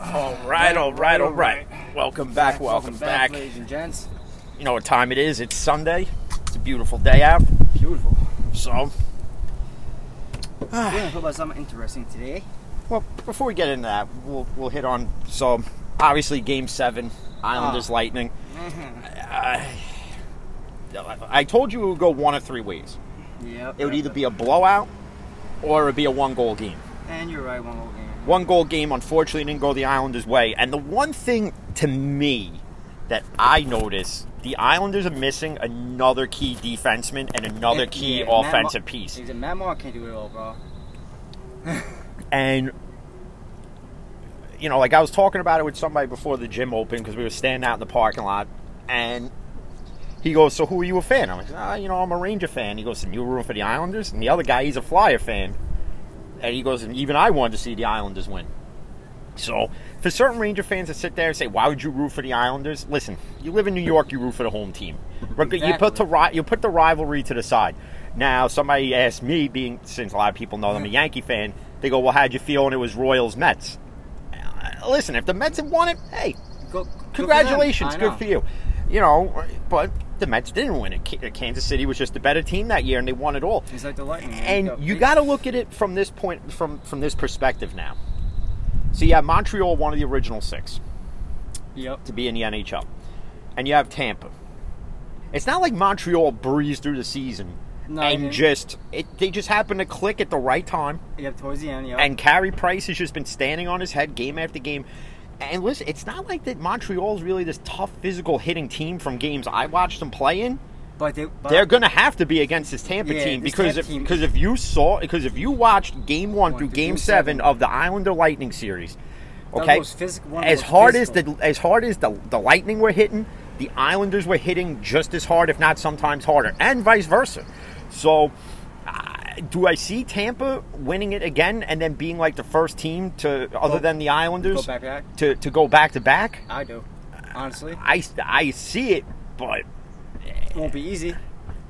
All right, all right, all right. Welcome back, welcome back. ladies and gents. You know what time it is? It's Sunday. It's a beautiful day out. Beautiful. So, We're gonna talk about something interesting today. well, before we get into that, we'll we'll hit on so obviously Game Seven, Islanders Ah. Lightning. I, I told you it would go one of three ways. Yep. It would either be a blowout or it would be a one goal game. And you're right, one game. One goal game, unfortunately, didn't go the Islanders' way. And the one thing to me that I notice, the Islanders are missing another key defenseman and another And- key yeah, Matt Mar- offensive piece. He's a Matt Mark can't do it all, bro. And you know, like I was talking about it with somebody before the gym opened because we were standing out in the parking lot, and he goes, "So who are you a fan?" I'm like, "Ah, you know, I'm a Ranger fan." He goes, "And you root for the Islanders?" And the other guy, he's a Flyer fan, and he goes, "And even I wanted to see the Islanders win." So, for certain Ranger fans that sit there and say, "Why would you root for the Islanders?" Listen, you live in New York, you root for the home team. Reg- You put the you put the rivalry to the side. Now, somebody asked me, being since a lot of people know I'm a Yankee fan, they go, "Well, how'd you feel when it was Royals Mets?" Uh, Listen, if the Mets had won it, hey, Go, congratulations, good for you. You know, but the Mets didn't win it. Uh, Kansas City was just a better team that year, and they won it all. He's like the Lightning. And you got to look at it from this point, from from this perspective now. So you have Montreal, one of the original six, Yep. to be in the NHL, and you have Tampa. It's not like Montreal breezed through the season No, and just it, they just happened to click at the right time. Yep. Towards the end. Yep. And Carey Price has just been standing on his head game after game. And listen, it's not like that Montreal's really this tough physical hitting team from games I watched them play in. but they. They're going to have to be against this Tampa Yeah, team this because Tampa if, because if you saw because if you watched game 1 through game 7 of the Islander Lightning series, okay? most physical- one of the As hard as the as hard as the the Lightning were hitting, the Islanders were hitting just as hard if not sometimes harder and vice versa. So do I see Tampa winning it again and then being like the first team to other Go- than the Islanders go back back. to to go back to back? I do. Honestly, I I see it, but it won't be easy.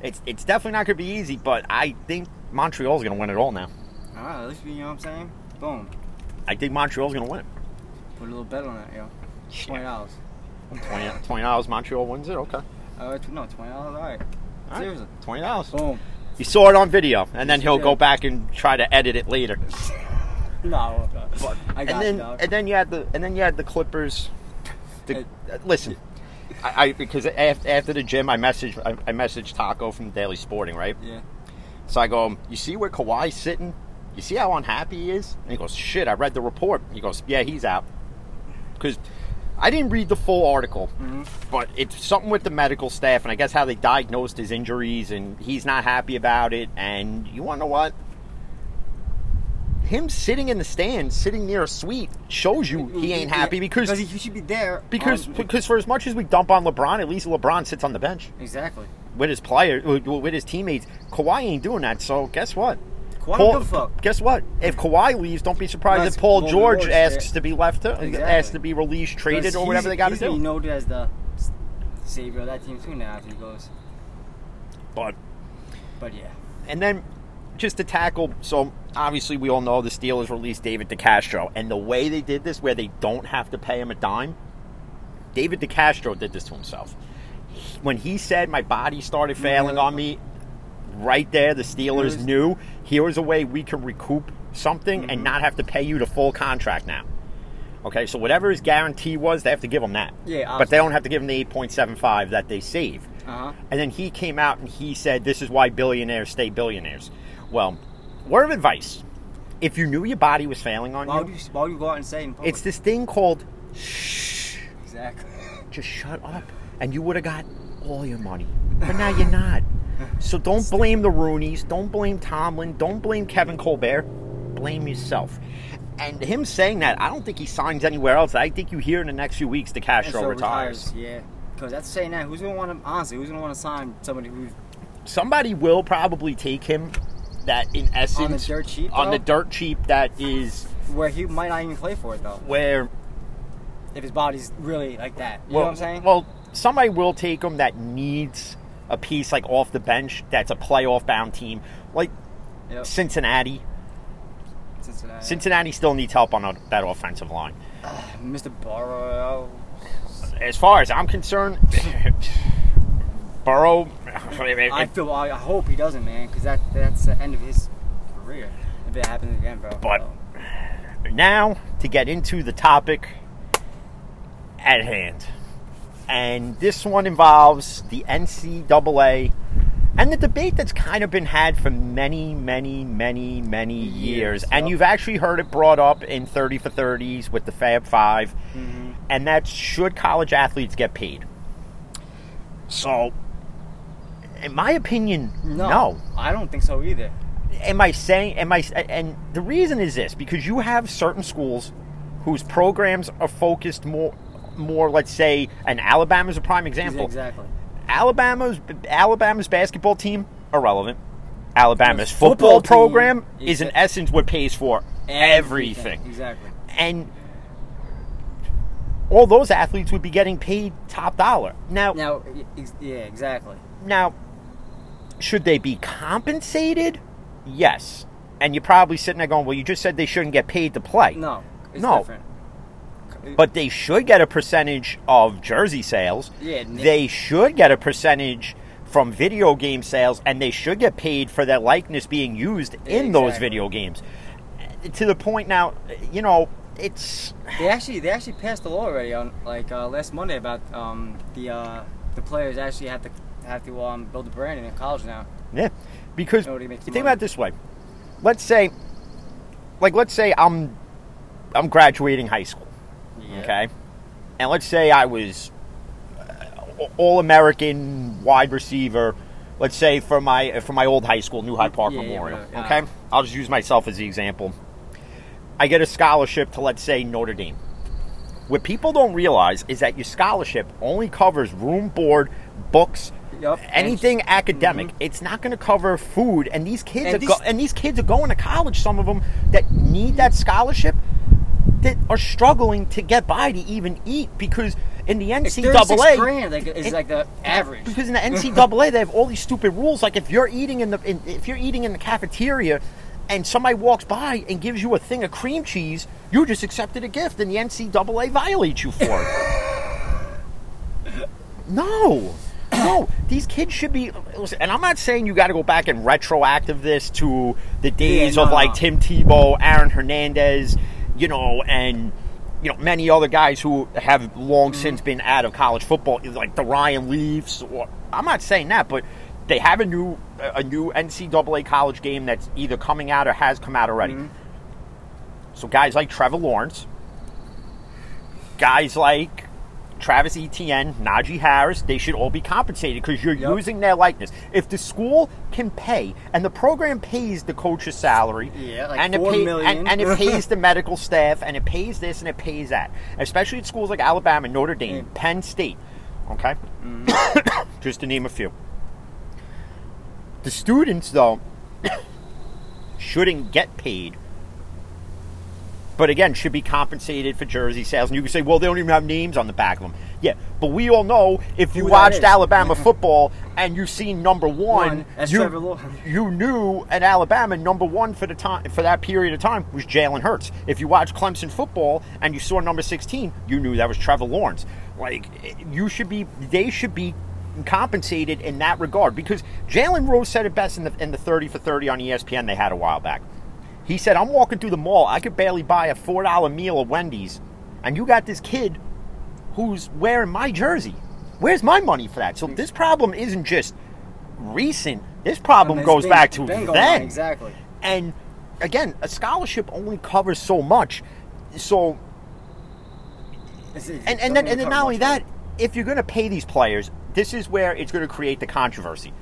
it's it's definitely not going to be easy. But I think Montreal's going to win it all now. All right. At least you know what I'm saying. Boom. I think Montreal's going to win. Put a little bet on that, yo. Twenty dollars. 20 twenty dollars. Montreal wins it. Okay, right. No, twenty dollars. All right. All right. Seriously. twenty dollars. Boom. You saw it on video, and then he'll go back and try to edit it later. No. I and then you, and then you had the and then you had the Clippers. The, uh, listen, I, I because after, after the gym, I messaged I, I messaged Taco from Daily Sporting, right? yeah. So I go, you see where Kawhi's sitting? You see how unhappy he is? And he goes, shit, I read the report. He goes, yeah, he's out. Because I didn't read the full article, Mm-hmm. but it's something with the medical staff and I guess how they diagnosed his injuries and he's not happy about it. And you want to know what? Him sitting in the stands, sitting near a suite, shows you he ain't happy because he, he should be there. because on- because for as much as we dump on LeBron, at least LeBron sits on the bench exactly. with his player with his teammates. Kawhi ain't doing that. So guess what? Paul- don't give a fuck. Guess what? If Kawhi leaves, don't be surprised Unless if Paul Paul George George, asks yeah. to be left, to, Exactly. asks to be released, traded, or whatever they got to he's do. noted as the savior of that team too now after he goes. But But yeah. and then just to tackle. So obviously, we all know the Steelers released David DeCastro, and the way they did this, where they don't have to pay him a dime. David DeCastro did this to himself. When he said my body started failing on me, right there, the Steelers Here's- knew here was a way we can recoup something and not have to pay you the full contract now. Okay, so whatever his guarantee was, they have to give him that. Yeah, but they don't have to give him the eight point seven five that they save. Uh huh. And then he came out and he said, "This is why billionaires stay billionaires." Well, word of advice: if you knew your body was failing on Why would you, you why would you go out and say in it's this thing called shh. exactly. Just shut up, and you would have got all your money. But now you're not. So don't blame the Rooneys. Don't blame Tomlin. Don't blame Kevin Colbert. Blame yourself. And him saying that, I don't think he signs anywhere else. I think you hear in the next few weeks the Castro so retires. Yeah. Because that's saying that. Who's gonna want to honestly? Who's gonna want to sign somebody who's Somebody will probably take him. That in essence, on the dirt cheap, on though? the dirt cheap, that is where he might not even play for it though? where If his body's really like that, you well, know what I'm saying? Well, somebody will take him that needs a piece like off the bench. That's a playoff bound team, like Yep. Cincinnati. Cincinnati. Cincinnati still needs help on a, that offensive line. Mr. Burrow. As far as I'm concerned, Burrow. I feel. I hope he doesn't, man, because that that's the end of his career if it happens again, bro. But- now to get into the topic at hand. And this one involves the NCAA and the debate that's kind of been had for many, many, many, many years. Years, And yep. you've actually heard it brought up in 30 for 30s with the Fab 5 mhm. and that's should college athletes get paid? So, in my opinion, no, no. I don't think so either. am I saying am I and the reason is this because you have certain schools whose programs are focused more more let's say and Alabama's a prime example. Exactly. Alabama's Alabama's basketball team irrelevant. Alabama's Football football, program is is in essence what pays for everything. Exactly. And all those athletes would be getting paid top dollar. Now Now, yeah, exactly. Now, should they be compensated? Yes. And you're probably sitting there going, well, you just said they shouldn't get paid to play. No, it's No. different. But they should get a percentage of jersey sales. Yeah, Nick- They should get a percentage from video game sales, and they should get paid for their likeness being used in those video games. To the point now, you know, it's. They actually they actually passed the law already on like uh, last Monday about um, the uh, the players actually have to have to um, build a brand in college now. Yeah, because you think money. about it this way. Let's say, like, let's say I'm, I'm graduating high school. Yeah. Okay, and let's say I was uh, all American wide receiver. Let's say for my uh, for my old high school, New Hyde Park Yeah, Memorial. yeah. Okay, I'll just use myself as the example. I get a scholarship to let's say Notre Dame. What people don't realize is that your scholarship only covers room, board, books, Yup. anything And- academic. Mm-hmm. It's not going to cover food, and these kids And are these- go- and these kids are going to college. Some of them that need that scholarship that are struggling to get by to even eat because in the It's 36 NCAA, grand like, is like the average. because in the NCAA they have all these stupid rules. Like if you're eating in the in, if you're eating in the cafeteria, and somebody walks by and gives you a thing of cream cheese, you just accepted a gift, and the NCAA violates you for it. no. No, these kids should be. Listen, and I'm not saying you got to go back and retroactive this to the days no, of like no. Tim Tebow, Aaron Hernandez, you know, and you know many other guys who have long Mm-hmm. since been out of college football, like the Ryan Leafs. Or, I'm not saying that, but they have a new a new NCAA college game that's either coming out or has come out already. Mhm. So guys like Trevor Lawrence, guys like Travis Etienne, Najee Harris, they should all be compensated because you're Yep. using their likeness. If the school can pay and the program pays the coach's salary, Yeah, like and, it pay- and, and it pays the medical staff, and it pays this and it pays that, especially at schools like Alabama, Notre Dame, Mm. Penn State. Okay, just to name a few. The students, though, shouldn't get paid but again, should be compensated for jersey sales. And you can say, well, they don't even have names on the back of them. Yeah, but we all know if you Who that watched is. Alabama mm-hmm. football and you've seen number one, One, that's you, Trevor Lawrence. you knew at Alabama number one for the time for that period of time was Jalen Hurts. If you watched Clemson football and you saw number sixteen, you knew that was Trevor Lawrence. Like you should be, they should be compensated in that regard because Jalen Rose said it best in the in the thirty for thirty on ESPN they had a while back. He said, I'm walking through the mall. I could barely buy a $4 meal at Wendy's. And you got this kid who's wearing my jersey. Where's my money for that? So this problem isn't just recent. This problem goes been- back to then. on, exactly. And again, a scholarship only covers so much. So It's- it's- and, and then and then not only that, if you're going to pay these players, this is where it's going to create the controversy.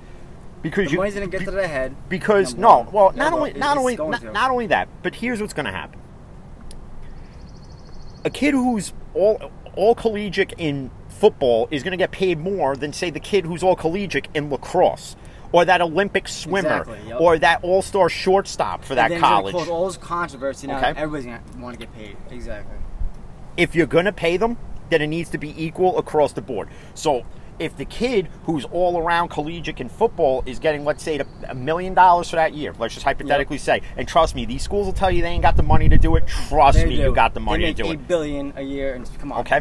Because The you money's gonna get to their head. because no, one. well, not only not only not, not only that, but here's what's going to happen. A kid who's all all collegiate in football is going to get paid more than say the kid who's all collegiate in lacrosse or that Olympic swimmer Exactly, yep. or that all-star shortstop for that college. Cause all this controversy now. Okay. Everybody's gonna want to get paid. Exactly. if you're going to pay them, then it needs to be equal across the board. So if the kid who's all around collegiate in football is getting, let's say, a million dollars for that year, let's just hypothetically say, and trust me, these schools will tell you they ain't got the money to do it. Trust They me, do. you got the money they to make do it. eight billion a year, and come on. Okay.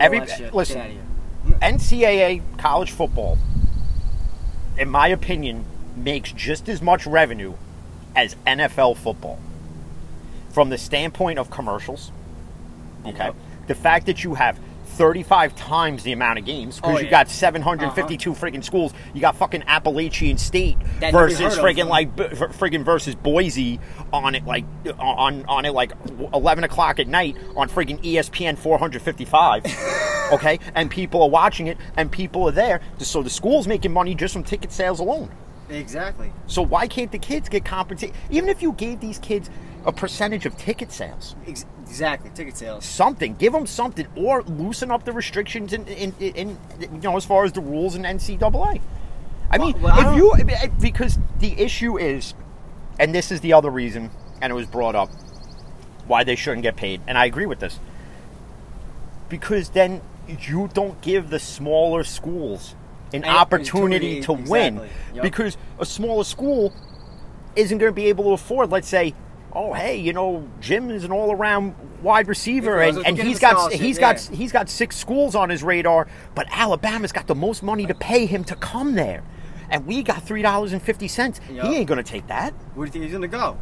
Every- all that shit. listen. Get out of here. NCAA college football, in my opinion, makes just as much revenue as NFL football. From the standpoint of commercials, okay, Yep. the fact that you have 35 times the amount of games because Oh, you got 752 uh-huh. freaking schools. You got fucking Appalachian State That versus friggin' like b- friggin' versus Boise on it like on on it like 11 o'clock at night on friggin' E ESPN 455. okay, and people are watching it and people are there. So the school's making money just from ticket sales alone. Exactly. So why can't the kids get compensated? Even if you gave these kids a percentage of ticket sales, Ex- exactly. Ticket sales. something, give them something, or loosen up the restrictions in, in, in, in you know, as far as the rules in NCAA. I mean, Well, well, I if you eh, eh, because the issue is, and this is the other reason, and it was brought up why they shouldn't get paid, and I agree with this because then you don't give the smaller schools an An opportunity opportunity, to win. Yep. because a smaller school isn't going to be able to afford let's say oh hey you know jim is an all-around wide receiver Yeah, and, and he's got he's yeah. got he's got six schools on his radar but alabama's got the most money to pay him to come there and we got $3.50 Yep. he ain't to take that Where do you think he's gonna go?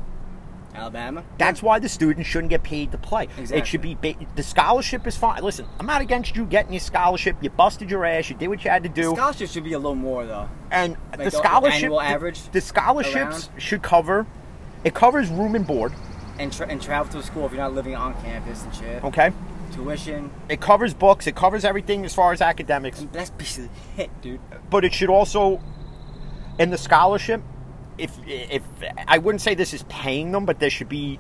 Alabama. that's why the students shouldn't get paid to play. Exactly. It should be ba- the scholarship is fine. Listen, I'm not against you getting your scholarship. You busted your ass. You did what you had to do. The Scholarship should be a little more though. and Like the scholarship, the- the, scholarships around? should cover. It covers room and board. And tra- and travel to school if you're not living on campus and shit. Okay. Tuition. It covers books. It covers everything as far as academics. And that's basically it, dude. But it should also, in the scholarship, if if I wouldn't say this is paying them, but there should be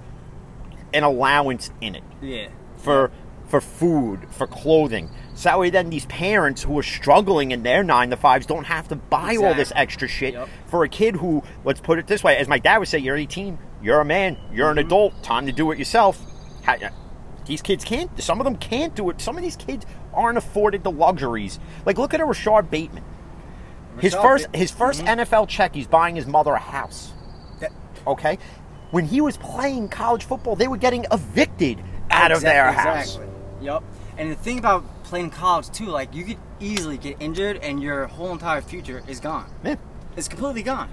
an allowance in it. Yeah. for for food, for clothing. So that way then these parents who are struggling in their nine to fives don't have to buy all this extra shit Yep. for a kid who, let's put it this way, as my dad would say, you're 18, you're a man, you're Mm-hmm. an adult, time to do it yourself. These kids can't. Some of them can't do it. Some of these kids aren't afforded the luxuries. Like look at a Rashod Bateman. His first his 1st Mhm. NFL check, he's buying his mother a house. That- Okay, when he was playing college football, they were getting evicted out of Exact- their house. Exactly. Yep. And the thing about playing college too, like you could easily get injured and your whole entire future is gone. Yeah. It's completely gone.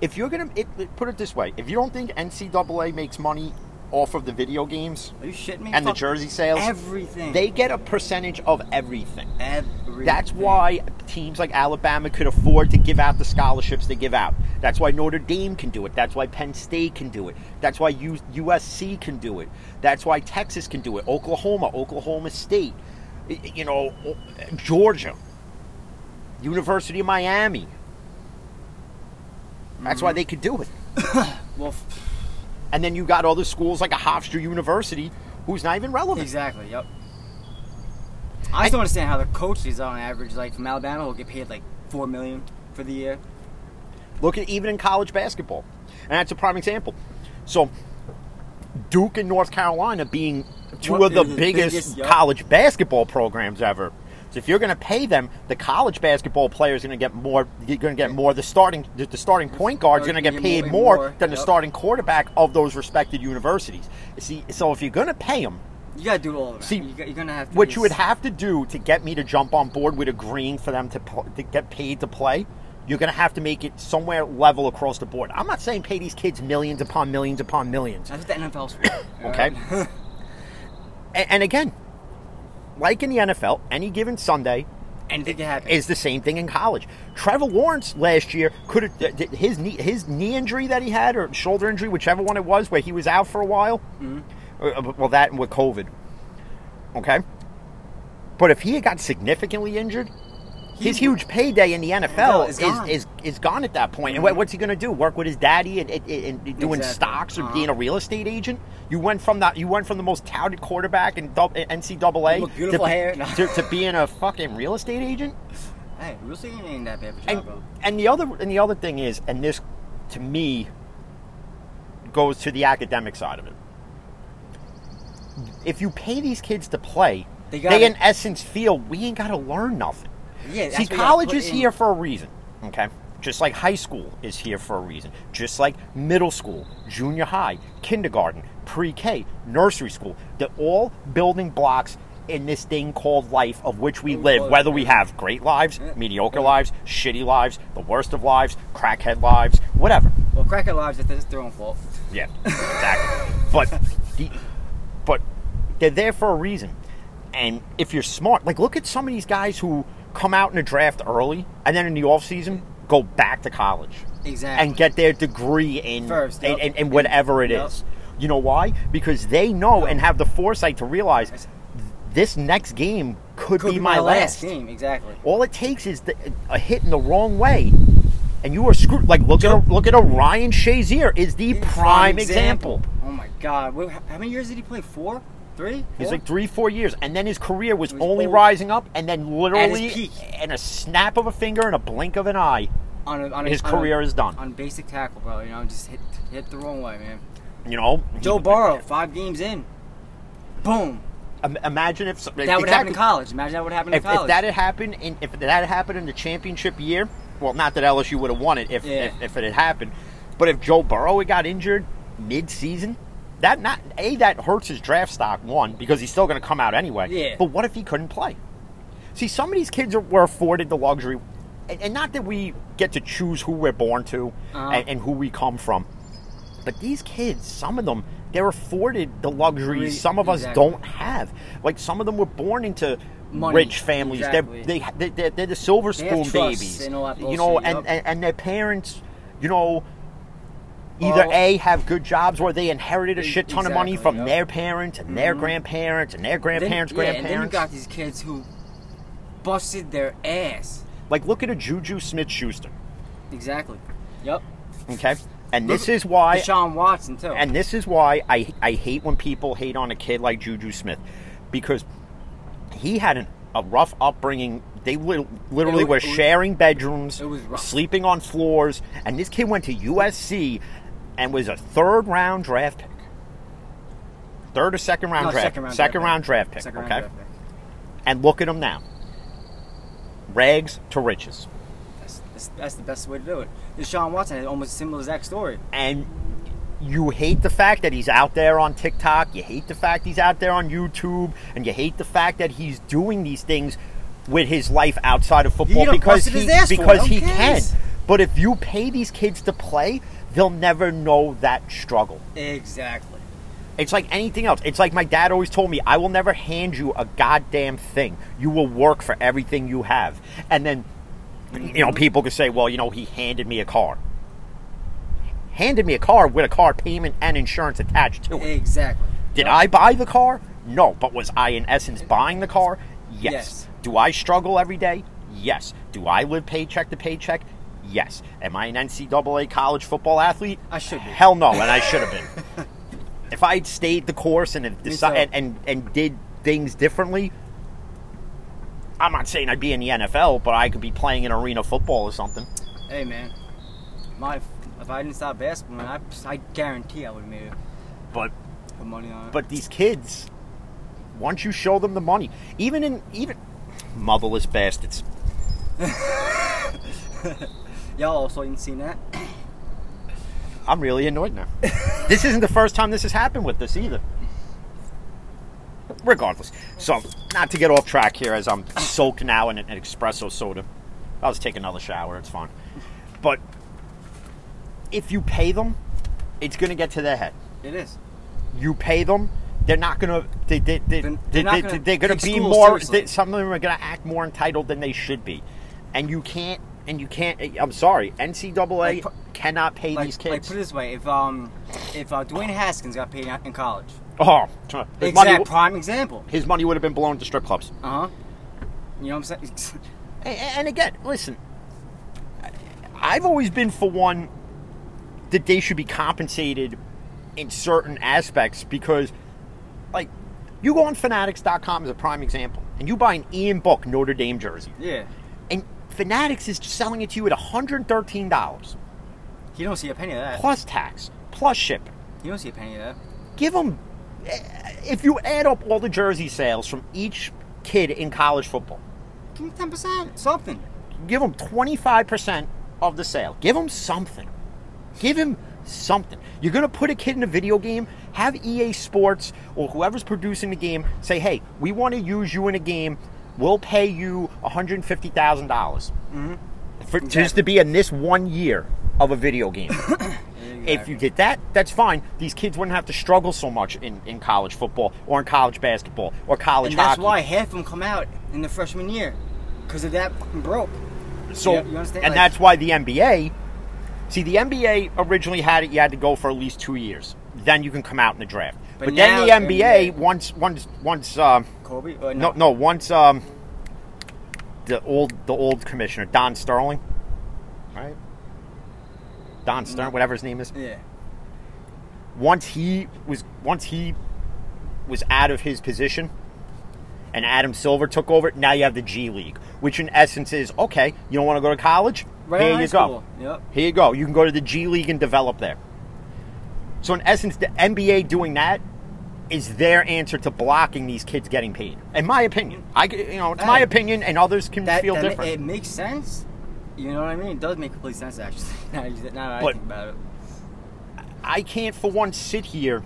If you're gonna it, it- put it this way, if you don't think NCAA makes money off of the video games Are you shitting me? and the jersey sales, Everything. they get a percentage of everything. Everything. That's why teams like Alabama could afford to give out the scholarships they give out. That's why Notre Dame can do it. That's why Penn State can do it. That's why U- USC can do it. That's why Texas can do it. Oklahoma, Oklahoma State, you know, Georgia, University of Miami. That's why mm-hmm. they could do it. Well, f- And then you got other schools like a Hofstra University who's not even relevant. exactly. Yep. I just don't understand how the coaches on average, like from Alabama, will get paid like four million for the year. Look at even in college basketball. And that's a prime example. So Duke and North Carolina being two What of the biggest, biggest- yup. college basketball programs ever. So if you're going to pay them, the college basketball players are going to get more. You're going to get more. The starting the, the starting point guard is going to get paid more- more, than the starting quarterback of those respected universities. See, so if you're going to pay them, You gotta do all of that. See, you you're gonna have to. what you would have to do to get me to jump on board with agreeing for them to, to get paid to play, you're going to have to make it somewhere level across the board. I'm not saying pay these kids millions upon millions upon millions. That's what the NFL's for. Okay. And, and again, like in the NFL, any given Sunday Anything can happen. is the same thing in college. Trevor Lawrence last year could have his knee his knee injury that he had or shoulder injury, whichever one it was, where he was out for a while. Uh, Well, that and with COVID. Okay. But if he had got significantly injured, his huge payday in the NFL is is, gone. is, is gone at that point. And what's he going to do? Work with his daddy and, and, and doing Exactly. stocks or Uh-huh. being a real estate agent? You went from that. You went from the most touted quarterback in NCAA beautiful to, hair. to, to being a fucking real estate agent. hey, real estate ain't that bad of a job, And, bro. and the other and the other thing is, and this to me goes to the academic side of it. If you pay these kids to play, They they, gotta- in essence feel we ain't got to learn nothing. Yeah, See, what you gotta college is in- here for a reason. Okay. Just like high school is here for a reason. Just like middle school, junior high, kindergarten, pre-K, nursery school. They're all building blocks in this thing called life of which we oh, live, whether we have great lives, mediocre lives, shitty lives, the worst of lives, crackhead lives, whatever. Well, crackhead lives, that's their own fault. Yeah, exactly. but the, but they're there for a reason. And if you're smart, like look at some of these guys who come out in the draft early and then in the off season go back to college Exactly. and get their degree in First, in, yep. in whatever it is. Yep. You know why? Because they know and have the foresight to realize this next game could, Could be, my, last. game. Exactly. All it takes is the, a hit in the wrong way, and you are screwed. Like look Joe- at a, look at a Ryan Shazier is the prime, example. Oh my God! Wait, how many years did he play? Four, three. He's Four? like three, four years, and then his career was, was only old. rising up, and then literally, in a snap of a finger and a blink of an eye, on a, on a, his on career a, is done. on basic tackle, bro. You know, just hit hit the wrong way, man. You know, Joe Burrow, five games in, boom. Im- Imagine if That would happen in college. Imagine that would happen If, in college. if that had happened, in, if that had happened in the championship year, well, not that LSU would have won it if, Yeah. if if it had happened, but if Joe Burrow had got injured mid-season, that not a that hurts his draft stock one because he's still going to come out anyway. Yeah. But what if he couldn't play? See, some of these kids are, were afforded the luxury, and, and not that we get to choose who we're born to Uh-huh. and, and who we come from, but these kids, some of them, they're afforded the luxuries some of us don't have. Like some of them were born into Money, rich families. exactly. They're, they, they, they're, they're the silver spoon babies. and all that you know, and, yup. and, and their parents, you know, either. A, have good jobs or they inherited a shit ton of money from yup. their parents and their Mhm. grandparents and their Then- grandparents' yeah, and then you got these kids who busted their ass. like, look at a Juju Smith Schuster. Exactly. Yep. Okay? And this is why. Deshaun Watson too. And this is why I I hate when people hate on a kid like Juju Smith because he had an, a rough upbringing. They li- literally It were was- was- sharing bedrooms, it was rough. sleeping on floors, and this kid went to USC and was a third round draft pick. Third or second round No, draft second round second draft round pick. draft pick. Second okay, round draft pick. and look at him now. Rags to riches. That's, that's, that's the best way to do it. Deshaun Watson had almost a similar exact story. and you hate the fact that he's out there on TikTok, you hate the fact he's out there on YouTube, and you hate the fact that he's doing these things with his life outside of football because he his ass for it. because he can. But if you pay these kids to play, they'll never know that struggle. Exactly. It's like anything else. It's like my dad always told me, I will never hand you a goddamn thing. You will work for everything you have. And then you know, people could say, well, you know, he handed me a car. Handed me a car with a car payment and insurance attached to it. Exactly. Did I buy the car? No. But was I, in essence, buying the car? Yes. Yes. Do I struggle every day? Yes. Do I live paycheck to paycheck? Yes. Am I an NCAA college football athlete? I should be. Hell no, and I should have been. if I'd stayed the course and had Me deci- and, and and did things differently, I'm not saying I'd be in the NFL, but I could be playing in arena football or something. Hey man, my if I didn't stop basketball, man, I, I guarantee I would have made it. But Put money on it. but these kids, once you show them the money, even in even motherless bastards. y'all also ain't seen that. I'm really annoyed now. this isn't the first time this has happened with this either. Regardless, so not to get off track here, as I'm soaked now in an espresso soda. I'll just take another shower. It's fine. But if you pay them, it's going to get to their head. It is. You pay them, they're not going to. They, they, they, They're- they, they're not they, gonna they're going to be more. They, some of them are going to act more entitled than they should be, and you can't. And you can't. I'm sorry. NCAA Like, cannot pay Like, these like kids. put it this way: if um, if uh, Dwayne Haskins got paid in college, Oh, his exact money, prime example. his money would have been blown to strip clubs. Uh huh. You know what I'm saying? And, and again, listen, I've always been for one that they should be compensated in certain aspects because, like, you go on Fanatics.com as a prime example, and you buy an Ian Book Notre Dame jersey, yeah. and Fanatics is selling it to you at $113 You don't see a penny of that. plus tax plus shipping. You don't see a penny of that. give them eh, if you add up all the jersey sales from each kid in college football Give them ten percent, something. Give them 25% of the sale. Give them something. Give him something. You're going to put a kid in a video game, have EA Sports or whoever's producing the game say, hey, we want to use you in a game. We'll pay you $150,000 mm-hmm. for just to be in this one year of a video game. If you did that, that's fine. These kids wouldn't have to struggle so much in, in college football or in college basketball or college and that's hockey. why half of them come out in the freshman year because of that fucking broke. So, You- you understand? and Like- that's why the NBA. See, the NBA originally had it. You had to go for at least two years. Then you can come out in the draft. But, But then the NBA, NBA once, once, once, uh, Kobe, or no, no, once, um, the old, the old commissioner Don Sterling, right? Don Stern, whatever his name is. Yeah. Once he was, once he was out of his position, and Adam Silver took over. Now you have the G League, which in essence is okay. You don't want to go to college? Right Here you high go. school. Yep. Here you go. You can go to the G League and develop there. So in essence, the NBA doing that is their answer to blocking these kids getting paid. In my opinion, I you know it's my opinion, and others can That, feel that different. It makes sense. You know what I mean? It does make complete sense actually. now, now I think about it. I can't for one sit here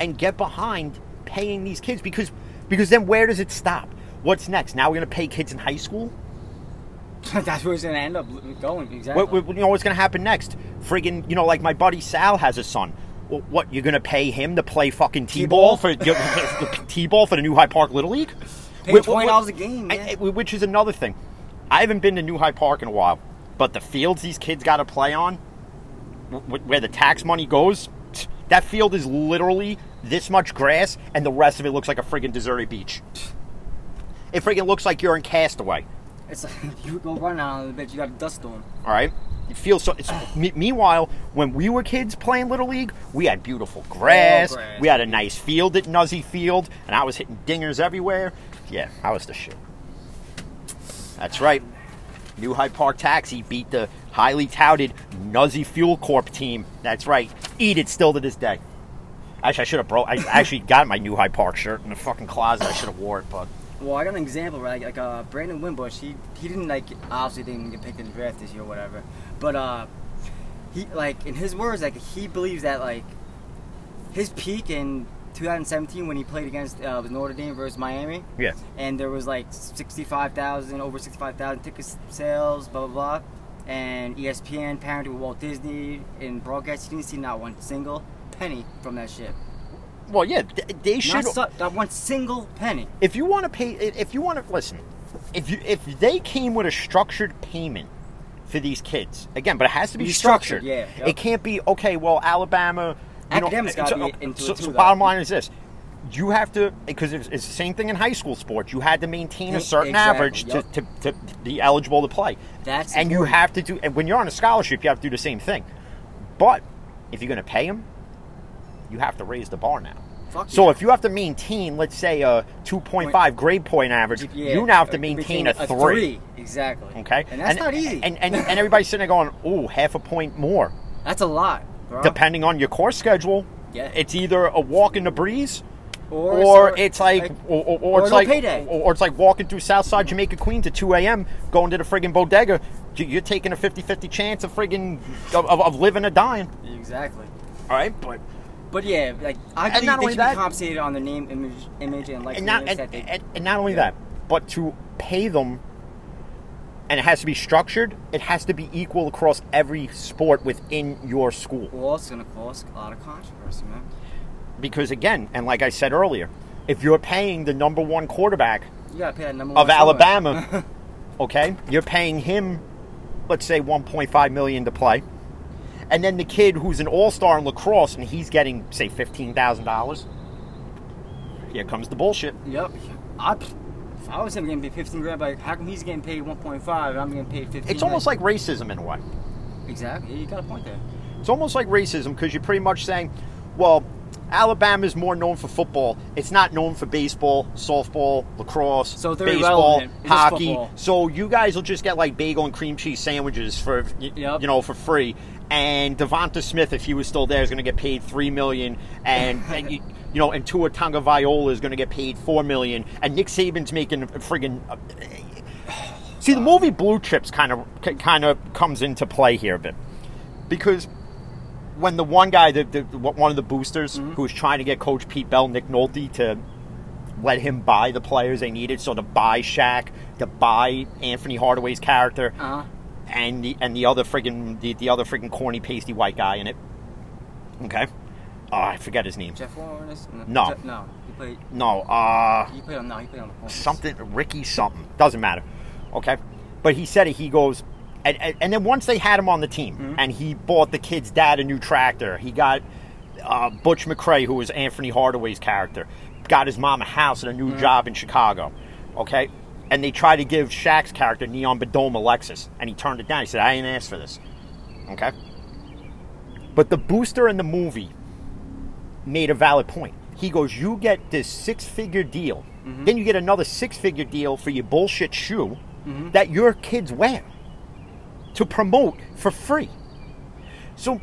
and get behind paying these kids because because then where does it stop? What's next? Now we're going to pay kids in high school? That's where it's gonna end up going. Exactly. What, what- you know what's going to happen next? Friggin', you know, like my buddy Sal has a son. What you're going to pay him to play fucking t-ball for t-ball for the New Hyde Park Little League? Pay Wh- wh- twenty dollars a game. and- which is another thing. I haven't been to New Hyde Park in a while, but the fields these kids got to play on, wh- wh- where the tax money goes, that field is literally this much grass, and the rest of it looks like a friggin' deserted beach. It friggin' looks like you're in Castaway. It's like you go run out on the bitch. You got a dust storm. All right. It feels so. It's, me, meanwhile, when we were kids playing little league, we had beautiful grass. grass. We had a nice field at Nuzzy Field, and I was hitting dingers everywhere. Yeah, I was the shit. That's right. New Hyde Park Taxi beat the highly touted Nuzzy Fuel Corp team. That's right. Eat it still to this day. Actually, I should have bro. I actually got my New Hyde Park shirt in the fucking closet. I should have wore it, but Well, I got an example, right? Like, like uh, Brandon Wimbush, he he didn't like obviously didn't get picked in the draft this year or whatever, but uh, he like in his words, like he believes that like his peak in 2017 when he played against uh, was Notre Dame versus Miami, yeah. and there was like 65,000 over 65,000 ticket sales, blah blah blah, and ESPN partnered with Walt Disney in broadcast. You didn't see not one single penny from that shit. Well, yeah. th- They should. Not, su- not one single penny. if you want to pay if you want to listen if you if they came with a structured payment for these kids. Again but it has to be Be structured, structured, yeah, yep. it can't be okay well alabama you know, Academics gotta so, into so, too, so bottom line is this. You have to because it's, it's the same thing in high school sports. You had to maintain a certain exactly, average to, yep. to, to be eligible to play. That's and you have to do and when you're on a scholarship you have to do the same thing. But if you're going to pay them you have to raise the bar now Fuck so yeah. if you have to maintain, let's say, a 2.5 grade point average, Yeah, you now have to maintain between a three. Exactly. Okay, And that's not easy. And, and and everybody's sitting there going, "Ooh, half a point more." that's a lot, bro. Depending on your course schedule, Yeah. it's either a walk in the breeze, or, or so- it's like, or, or, or or it's no like, payday. or, or it's like walking through Southside Jamaica Queens at 2 a.m. going to the friggin' bodega. You- You're taking a 50-50 chance of friggin' of, of, of living or dying. exactly. All right, but But yeah, like I And not they should that- be compensated on their name, image, image, and like and not and, they. and, and not only Yeah. that, but to pay them, and it has to be structured. It has to be equal across every sport within your school. well, it's gonna cause a lot of controversy, man. Because again, and like I said earlier, if you're paying the number one quarterback You pay that number of one somewhere. Alabama, okay, you're paying him, let's say 1.5 million to play, and then the kid who's an all-star in lacrosse and he's getting say fifteen thousand dollars. Here comes the bullshit. Yep. I, if I was him getting paid 15 grand, like how come he's getting paid 1.5 and I'm getting paid 15? It's almost like racism in a way. exactly. You got a point there. It's almost like racism because you're pretty much saying, well, Alabama's more known for football. It's not known for baseball, softball, lacrosse, So baseball, irrelevant. It's just hockey. So you guys will just get like bagel and cream cheese sandwiches for Yep. you know for free. And Devonta Smith, if he was still there, is going to get paid three million, and, and you, you know, and Tua Tagovailoa is going to get paid four million, and Nick Saban's making a friggin' uh, See, the movie Blue Chips kind of kind of comes into play here a bit because when the one guy, the, the one of the boosters, Mm-hmm. who was trying to get Coach Pete Bell, Nick Nolte, to let him buy the players they needed, so to buy Shaq, to buy Anthony Hardaway's character, Uh huh. And the and the other friggin' the, the other friggin' corny pasty white guy in it. Okay, oh, I forget his name. Jeff Warren No. Jeff- no. He played. No, uh, He played on. No, he played on the something Ricky something doesn't matter. Okay, but he said it. He goes, and, and, and then once they had him on the team, Mm-hmm. and he bought the kid's dad a new tractor. He got uh, Butch McRae, who was Anthony Hardaway's character, got his mom a house and a new Mm-hmm. job in Chicago. Okay, and they tried to give Shaq's character Neon Bedome a Lexus, and he turned it down. He said, "I ain't asked for this." Okay, but the booster in the movie made a valid point. He goes, You get this six figure deal, mm-hmm. then you get another six figure deal for your bullshit shoe mm-hmm. that your kids wear to promote for free. So,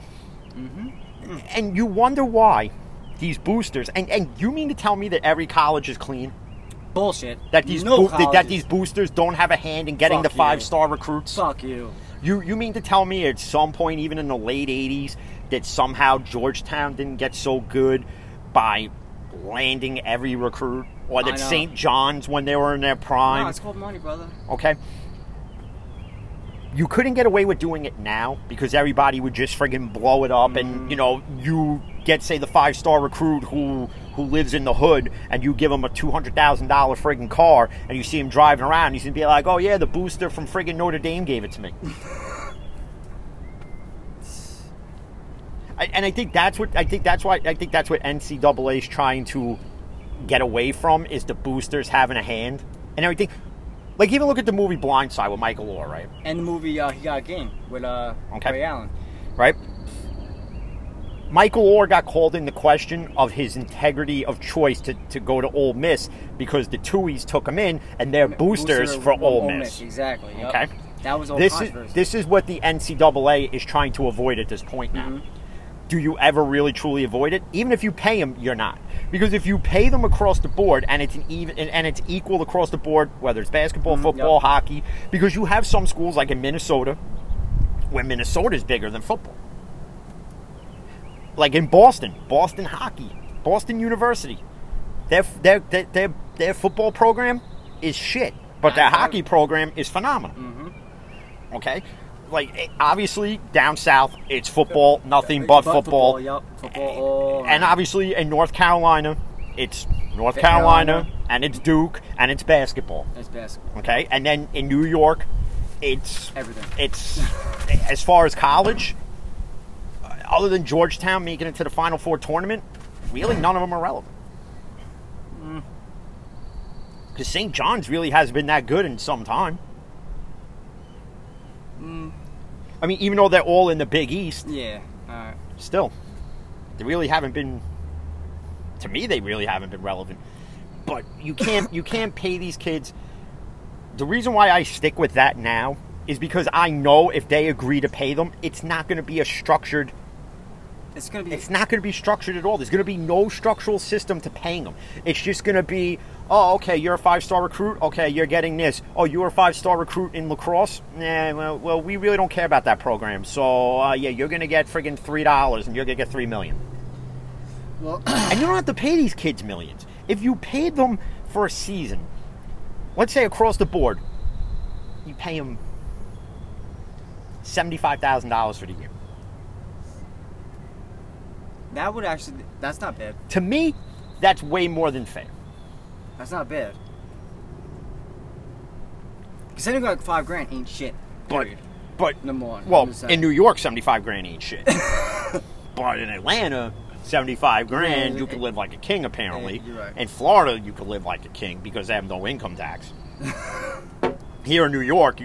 mm-hmm. and you wonder why these boosters, and, and you mean to tell me that every college is clean? Bullshit. That these no boo- that, that these boosters don't have a hand in getting Fuck the you. five star recruits? Fuck you. You you mean to tell me at some point, even in the late '80s, that somehow Georgetown didn't get so good by landing every recruit, or I that know. St. John's when they were in their prime? No, it's called money, brother. okay. You couldn't get away with doing it now because everybody would just friggin' blow it up, and mm. you know you get say the five star recruit who who lives in the hood, and you give him a two hundred thousand dollar friggin' car, and you see him driving around, he's gonna be like, oh yeah, the booster from friggin' Notre Dame gave it to me. I, and I think that's what I think that's why I think that's what NCAA is trying to get away from is the boosters having a hand and everything. Like even look at the movie Blindside with Michael Oher, right? And the movie, uh, he got a game with uh, Okay. Ray Allen. Right. Michael Oher got called into question of his integrity of choice to, to go to Ole Miss because the Tuohys took him in and they're boosters Booster for Ole Miss. Exactly. Yep. Okay. That was all This is this is what the NCAA is trying to avoid at this point now. Mm-hmm. Do you ever really truly avoid it? Even if you pay them, you're not. Because if you pay them across the board and it's an even and, it's equal across the board, whether it's basketball, football, yep. hockey, because you have some schools like in Minnesota, where Minnesota is bigger than football. Like in Boston, Boston hockey, Boston University, their their their their, their football program is shit, but their hockey program is phenomenal. Okay, like eh, obviously down south, it's football, nothing but, football. Yep. Football. all And obviously in North Carolina, it's North Carolina, Carolina. and it's Duke and it's basketball. It's basketball. Okay, and then in New York, it's Everything. It's as far as college, other than Georgetown making it to the Final Four tournament, really none of them are relevant. Mm. Because St. John's really hasn't been that good in some time. Mm. I mean, even though they're all in the Big East, Yeah. Right. still, they really haven't been. To me, they really haven't been relevant. But you can't you can't pay these kids. The reason why I stick with that now is because I know if they agree to pay them, it's not going to be a structured. It's gonna be. It's not going to be structured at all. There's going to be no structural system to paying them. It's just going to be, oh, okay, you're a five star recruit. Okay, you're getting this. Oh, you're a five star recruit in lacrosse. Nah, well, well, we really don't care about that program. So uh, yeah, you're going to get friggin' three dollars, and you're going to get three million. well, And you don't have to pay these kids millions. If you paid them for a season, let's say across the board, you pay them seventy-five thousand dollars for the year. That would actually. That's not bad. To me, that's way more than fair. That's not bad. Considering like five grand ain't shit. But, Period. but Number one. well, I'm just saying. in New York, seventy-five grand ain't shit. but in Atlanta, seventy-five grand, Yeah, you could live like a king. Apparently, Yeah, right. in Florida, you could live like a king because they have no income tax. Here in New York,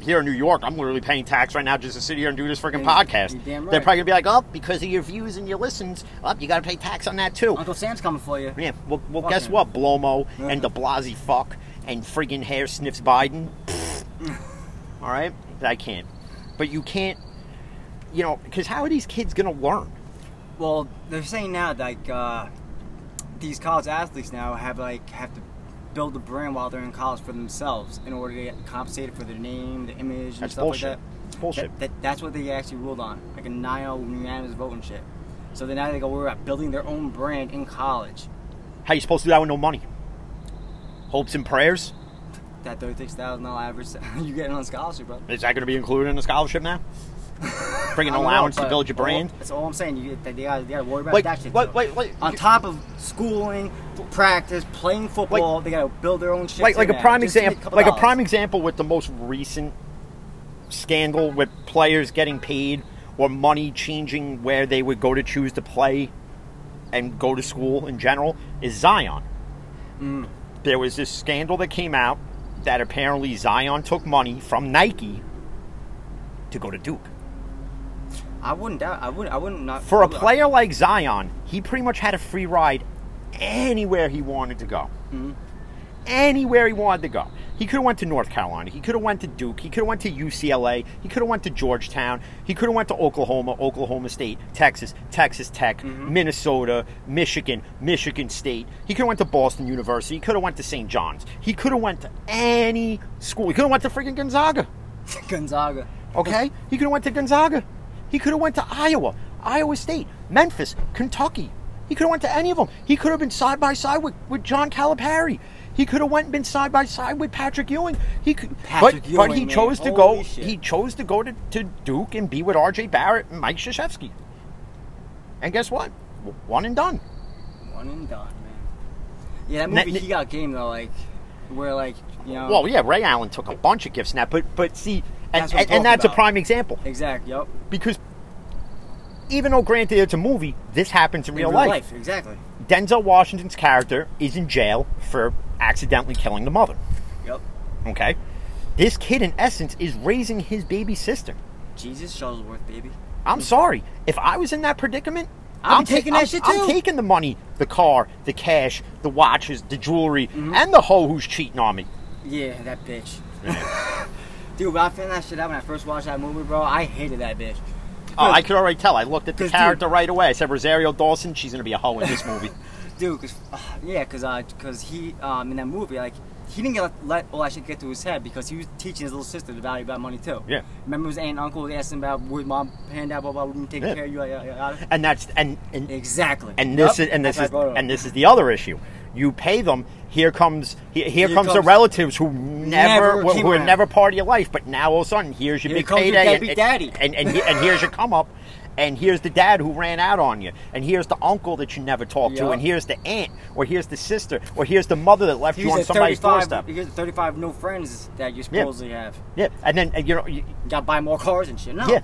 here in New York, I'm literally paying tax right now just to sit here and do this freaking podcast. damn They're probably gonna be like, "Oh, because of your views and your listens, up, you got to pay tax on that too." Uncle Sam's coming for you. Yeah, well, well Fuck guess him. what? Blomo Yeah. and De Blasi fuck and friggin' hair sniffs Biden. All right, I can't. But you can't, you know, because how are these kids gonna learn? Well, they're saying now like uh, these college athletes now have like have to build a brand while they're in college for themselves in order to get compensated for their name, the image, and That's stuff bullshit. like It's that. bullshit. That, that. That's what they actually ruled on, like a 9 unanimous vote and shit. So then now they go, we're at building their own brand in college. How you supposed to do that with no money? Hopes and prayers? That thirty-six thousand dollar average you getting on scholarship, bro. Is that going to be included in the scholarship now? Bring an I know, allowance to build your all- brand? That's all I'm saying. You they, they got to worry about Like, that shit. Wait, wait, like, on top of schooling, practice, playing football, they got to build their own shit. like, like a prime example, like a prime example with the most recent scandal with players getting paid or money changing where they would go to choose to play and go to school in general is Zion. Mm. There was this scandal that came out that apparently Zion took money from Nike to go to Duke. I wouldn't doubt. I wouldn't. I wouldn't not. For a player like Zion, he pretty much had a free ride anywhere he wanted to go. Mhm. Anywhere he wanted to go. He could have went to North Carolina. He could have went to Duke. He could have went to UCLA. He could have went to Georgetown. He could have went to Oklahoma, Oklahoma State, Texas, Texas Tech, Minnesota, Michigan, Michigan State. He could have went to Boston University. He could have went to St. John's. He could have went to any school. He could have went to freaking Gonzaga. Gonzaga. Okay, he could have went to Gonzaga. He could have went to Iowa, Iowa State, Memphis, Kentucky. He could have went to any of them. He could have been side by side with, with John Calipari. He could have went and been side by side with Patrick Ewing. He could, Patrick but, Ewing, but he man. chose to Holy go. shit. He chose to go to, to Duke and be with R.J. Barrett and Mike Krzyzewski. And guess what? One and done. One and done, man. Yeah, that movie he got game though, like where like you know. Well, yeah, Ray Allen took a bunch of gifts now, but but see, and, That's and, and that's a prime example Exactly. Yep. because even though granted it's a movie, this happens in In real, real life. life. Exactly. Denzel Washington's character is in jail for accidentally killing the mother. Yep. Okay? This kid, in essence, is raising his baby sister. Jesus Shuttlesworth, baby. I'm sorry. If I was in that predicament, I'm I'm ta- taking that I'm- shit I'm taking the money, the car, the cash, the watches, the jewelry, Mm-hmm. and the hoe who's cheating on me. Yeah, that bitch. Dude, when I found that shit out when I first watched that movie, bro, I hated that bitch. Oh, I could already tell. I looked at the 'Cause, dude- character right away. I said, Rosario Dawson, she's going to be a hoe in this movie. Dude, cause, uh, yeah, cause, uh, cause he, um, in that movie, like, he didn't get, let all that shit get to his head because he was teaching his little sister the value about money too. Yeah. Remember his aunt and uncle asking about would mom hand out, blah blah, blah, taking Yeah. care of you, yeah, yeah, yeah. and that's and, and Exactly. and this Yup, is and this that's is why I brought it up. and this is the other issue. You pay them. Here comes here, here Here comes, the relatives who never, Never who, were never part of your life, but now all of a sudden here's your Here big comes your payday, and, daddy. and and, he- and here's your come up, and here's the dad who ran out on you, and here's the uncle that you never talked to, and here's the aunt, or here's the sister, or here's the mother that left you on somebody's 35, doorstep. He has 35 no friends that you supposedly have. Yeah, and then uh, you know. You, You gotta buy more cars and shit. No. yeah,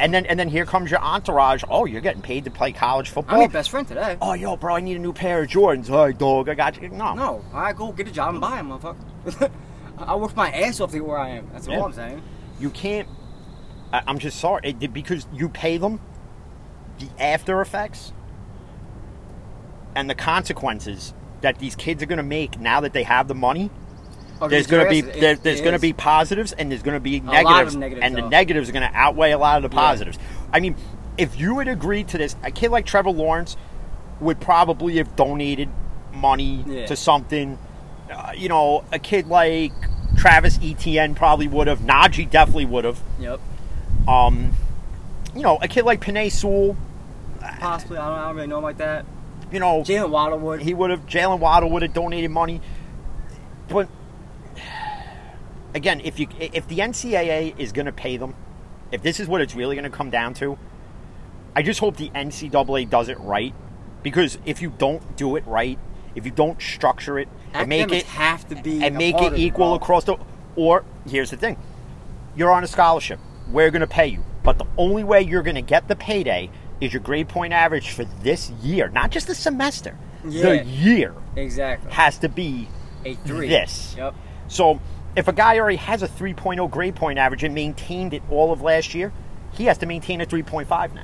and then and then here comes your entourage. Oh, you're getting paid to play college football. I'm your best friend today. Oh, yo, bro, I need a new pair of Jordans. All right, dog, I got you. No, No, all right, go get a job and buy them, motherfucker. I work my ass off to get where I am. That's Yeah. all I'm saying. you can't. I, I'm just sorry it, because you pay them the after effects and the consequences that these kids are going to make now that they have the money. There's going to be there, there's going to be positives and there's going to be negatives, negatives, and the negatives are going to outweigh a lot of the Yeah. positives. I mean, if you would agree to this, a kid like Trevor Lawrence would probably have donated money Yeah. to something. Uh, you know, a kid like Travis Etienne probably would have. Najee definitely would have. Yep. Um, you know, a kid like Penei Sewell, Possibly. I don't, I don't really know him like that. you know, Jaylen Waddle would. he would have. Jaylen Waddle would have donated money, but again, if you if the NCAA is going to pay them, if this is what it's really going to come down to, I just hope the NCAA does it right, because if you don't do it right, if you don't structure it and make it have to be and make it equal bro. across the or here's the thing you're on a scholarship we're going to pay you but the only way you're going to get the payday is your grade point average for this year not just the semester Yeah. the year Exactly. has to be A three. this. Yep. so if a guy already has a 3.0 grade point average and maintained it all of last year he has to maintain a 3.5 now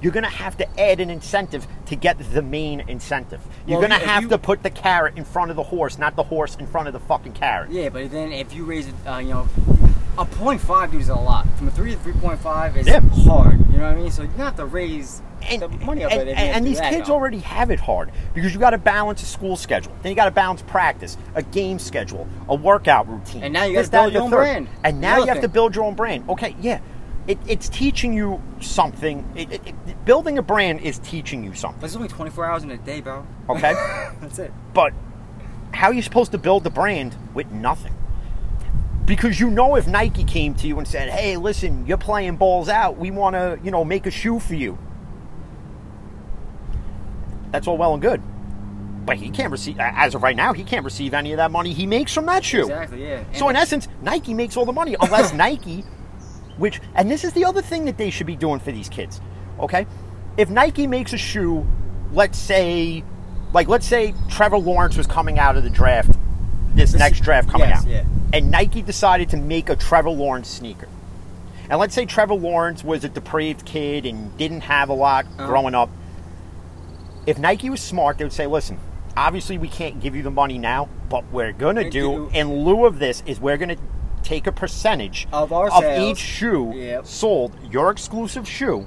you're going to have to add an incentive to get the main incentive. You're Well, going to have you- to put the carrot in front of the horse, not the horse in front of the fucking carrot. Yeah, but then if you raise it, uh, you know, a point five is a lot. From a three to three point five is Yeah. hard. You know what I mean? So you have to raise and, the money up and, and- and these that, kids though. already have it hard because you got to balance a school schedule, then you got to balance practice, a game schedule, a workout routine, And now you gotta that, build your own third. brand. And now Another you have to build your own brand. Okay, yeah, it, it's teaching you something. It, it, building a brand is teaching you something. But it's only twenty four hours in a day, bro. Okay, That's it. but how are you supposed to build the brand with nothing? Because you know, if Nike came to you and said, "Hey, listen, you're playing balls out. We want to, you know, make a shoe for you." That's all well and good, but he can't receive. As of right now, he can't receive any of that money he makes from that shoe. Exactly. Yeah. So in essence, Nike makes all the money, unless Nike, which and this is the other thing that they should be doing for these kids. Okay, if Nike makes a shoe, let's say, like let's say Trevor Lawrence was coming out of the draft, this, This- next draft coming yes, out, yeah. and Nike decided to make a Trevor Lawrence sneaker. And let's say Trevor Lawrence was a depraved kid and didn't have a lot Uh-huh. growing up. If Nike was smart, they would say, listen, obviously we can't give you the money now, but we're going to do, do- in lieu of this, is we're going to take a percentage Of our of sales. each shoe Yep. sold, your exclusive shoe.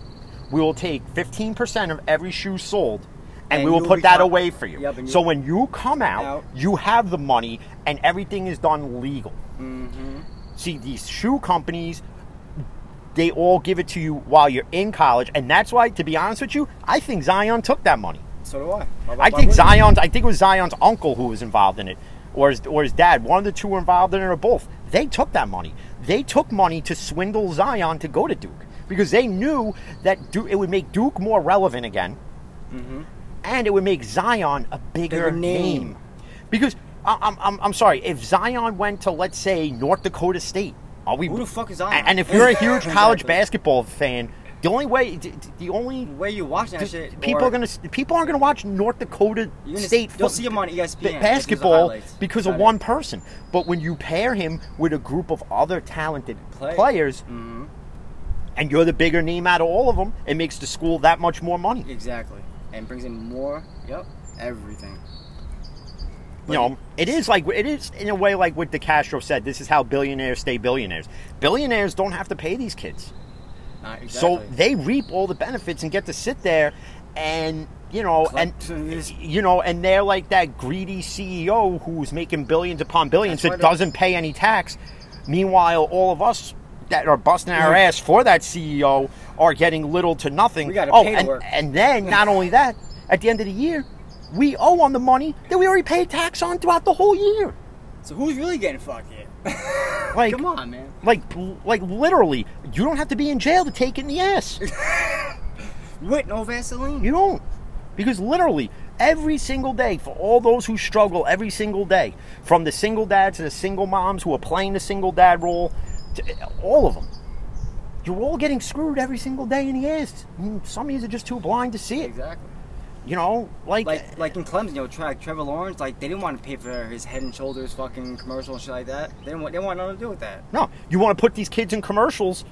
We will take 15% of every shoe sold and, And we will put that away for you. Yep, so when you come out, Out. you have the money and everything is done legal. Mhm. See, these shoe companies, they all give it to you while you're in college, and that's why, to be honest with you, I think Zion took that money. So do I. I think? Zion's. I think it was Zion's uncle who was involved in it, or his, or his dad. One of the two were involved in it, or both. They took that money. They took money to swindle Zion to go to Duke because they knew that Duke, it would make Duke more relevant again, and it would make Zion a bigger, Bigger name. name. Because I'm, I'm, I'm sorry, if Zion went to let's say North Dakota State, are we? Who the fuck is Zion? And, if you're a huge college basketball fan, the only way, the, only Where you watch that shit? people are gonna people aren't gonna watch North Dakota gonna- State. you'll see him on ESPN, ba- like, these basketball because of one person. But when you pair him with a group of other talented Play. players, Mhm. and you're the bigger name out of all of them, it makes the school that much more money. Exactly. And brings in more. Yep. Everything. You know, it is like it is in a way like what De Castro said. This is how billionaires stay billionaires. Billionaires don't have to pay these kids. Uh, exactly. So they reap all the benefits and get to sit there and you know Collect- and you know and they're like that greedy CEO who's making billions upon billions That's that doesn't pay any tax. Meanwhile, all of us that are busting our ass for that CEO are getting little to nothing. We gotta oh, pay and, work. and then not only that, at the end of the year, we owe on the money that we already paid tax on throughout the whole year. So who's really getting fucked here? Like, Come on, man. like, like literally, you don't have to be in jail to take it in the ass. With no Vaseline. You don't. Because literally, every single day, for all those who struggle every single day, from the single dads to the single moms who are playing the single dad role, all of them, you're all getting screwed every single day in the ass. Mm, Some of you are just too blind to see it. Exactly. You know, like, Like, like in Clemson, you know, track Trevor Lawrence, like they didn't want to pay for his Head and Shoulders fucking commercial and shit like that. They didn't want, they didn't want nothing to do with that. no, you want to put these kids in commercials,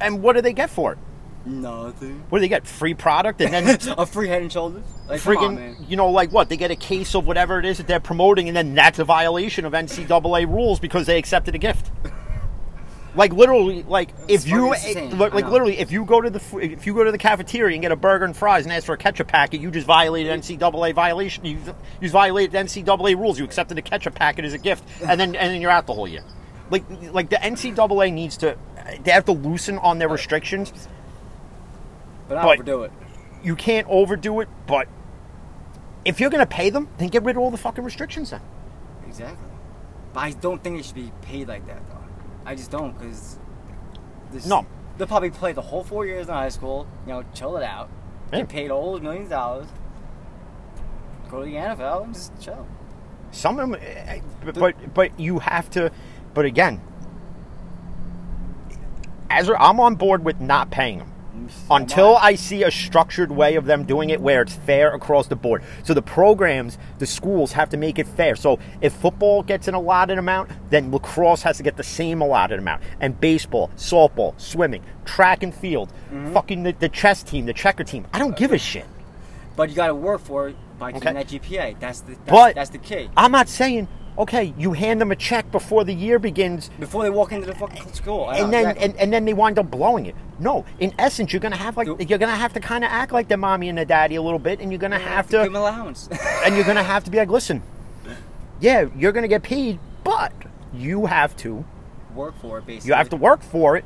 and what do they get for it? Nothing. What do they get? Free product, and then a free Head and Shoulders. Like, on, you know, like what? They get a case of whatever it is that they're promoting, and then that's a violation of NCAA rules because they accepted a gift. Like literally, like if you, insane. like literally, if you go to the if you go to the cafeteria and get a burger and fries and ask for a ketchup packet, you just violated NCAA violation. You you violated NCAA rules. You accepted a ketchup packet as a gift, and then and then you're out the whole year. Like like the NCAA needs to, they have to loosen on their restrictions. But I overdo it. You can't overdo it, but if you're gonna pay them, then get rid of all the fucking restrictions. Then Exactly. But I don't think it should be paid like that, though. I just don't, because. No. They'll probably play the whole four years in high school, you know, chill it out, Yeah. get paid all those millions of dollars, go to the NFL, and just chill. Some of them, eh, but, but but you have to. But again, as a- I'm on board with not paying them until I see a structured way of them doing it where it's fair across the board. So the programs, the schools have to make it fair. So if football gets an allotted amount, then lacrosse has to get the same allotted amount, and baseball, softball, swimming, track and field, mm-hmm. fucking the, the chess team, the checker team. I don't give a shit. But you got to work for it by Okay. that GPA. That's the that's, But that's the key. I'm not saying Okay, you hand them a check before the year begins, Before they walk into the fucking school. I know, and then exactly. and, and then they wind up blowing it. No, in essence, you're gonna have like you're gonna have to kind of act like their mommy and their daddy a little bit, and you're gonna have give to give them allowance. and you're gonna have to be like, listen, yeah, you're gonna get paid, but you have to Work for it, basically. you have to work for it.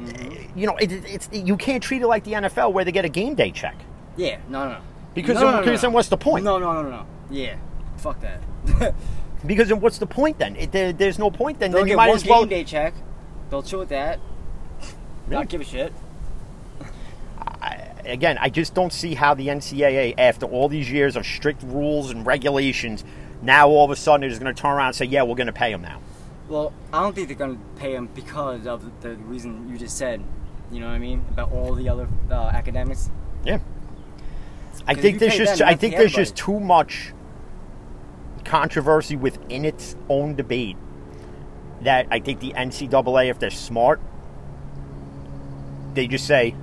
Mm-hmm. You know, it, it's you can't treat it like the NFL where they get a game day check Yeah, no, no, no. because no, then, no, no, because no. then what's the point? No, no, no, no, no. Yeah, fuck that. Because then what's the point then? It, there, there's no point then. They'll then you get might one as well. game day check. They'll chill with that. Yeah. Not give a shit. I- again, I just don't see how the NCAA, after all these years of strict rules and regulations, now all of a sudden is going to turn around and say, "Yeah, we're going to pay them now." Well, I don't think they're gonna pay them because of the reason you just said. You know what I mean about all the other uh, academics. Yeah. I think there's just them, I think the there's just too much controversy within its own debate that I think the NCAA, if they're smart, they just say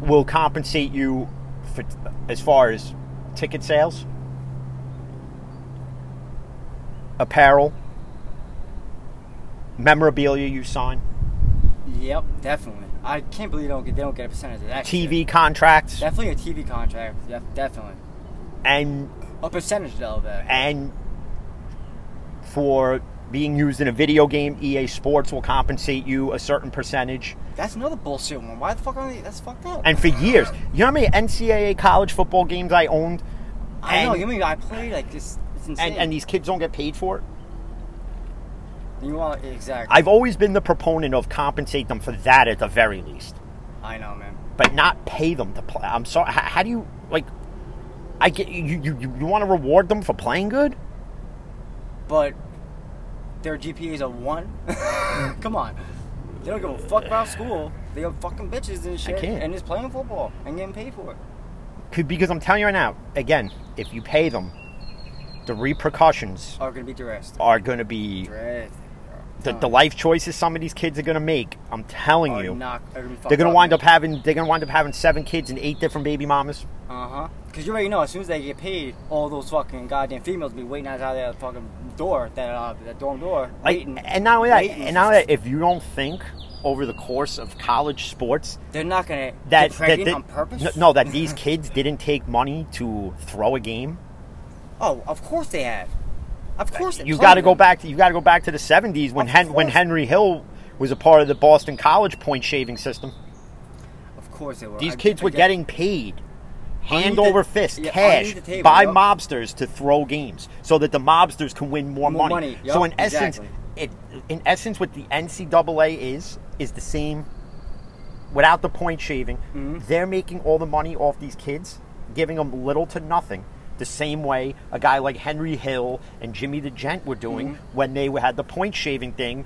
we'll compensate you for as far as ticket sales, apparel, memorabilia you sign, Yep, definitely. I can't believe they don't get they don't get a percentage of that. TV shit. contracts, Definitely a TV contract. Yep, definitely. and A percentage though of that. and for being used in a video game, EA Sports will compensate you a certain percentage. That's another bullshit one. Why the fuck are they? That's fucked up. And for years, you know how many NCAA college football games I owned, I know. You mean I played like this? It's insane. and, and these kids don't get paid for it? you want exactly? I've always been the proponent of compensate them for that at the very least, I know, man. but not pay them to play. I'm sorry. How, how do you like? I get you. You, you, you want to reward them for playing good? But their GPA is a one. Come on. They don't give a fuck about school. They have fucking bitches and shit, can't. and just playing football and getting paid for it. Could- Because I'm telling you right now, again, if you pay them, the repercussions Are gonna be dressed. are going to be Dressed. the, the life choices some of these kids are going to make. I'm telling are you, not, they're going to wind up having they're going to wind up having seven kids and eight different baby mamas. Uh huh. Because you already know, as soon as they get paid, all those fucking goddamn females be waiting outside that fucking door, that uh, that dorm door, Like, and not only that, waiting. and not only that, if you don't think over the course of college sports they're not gonna that pregnant that, on purpose. no, no, that these kids didn't take money to throw a game. Oh, of course they have. Of course. they- You got to go back to you got to go back to the 70s when Hen, when. Henry Hill was a part of the Boston College point shaving system. Of course they were. These I- kids I were get- getting paid hand the- over fist, yeah, cash, table, by yep. mobsters to throw games, so that the mobsters can win more, More money. money, so yep, in essence, exactly. it in essence what the NCAA is is the same. Without the point shaving, Mhm. they're making all the money off these kids, giving them little to nothing. The same way a guy like Henry Hill and Jimmy the Gent were doing Mm-hmm. when they had the point shaving thing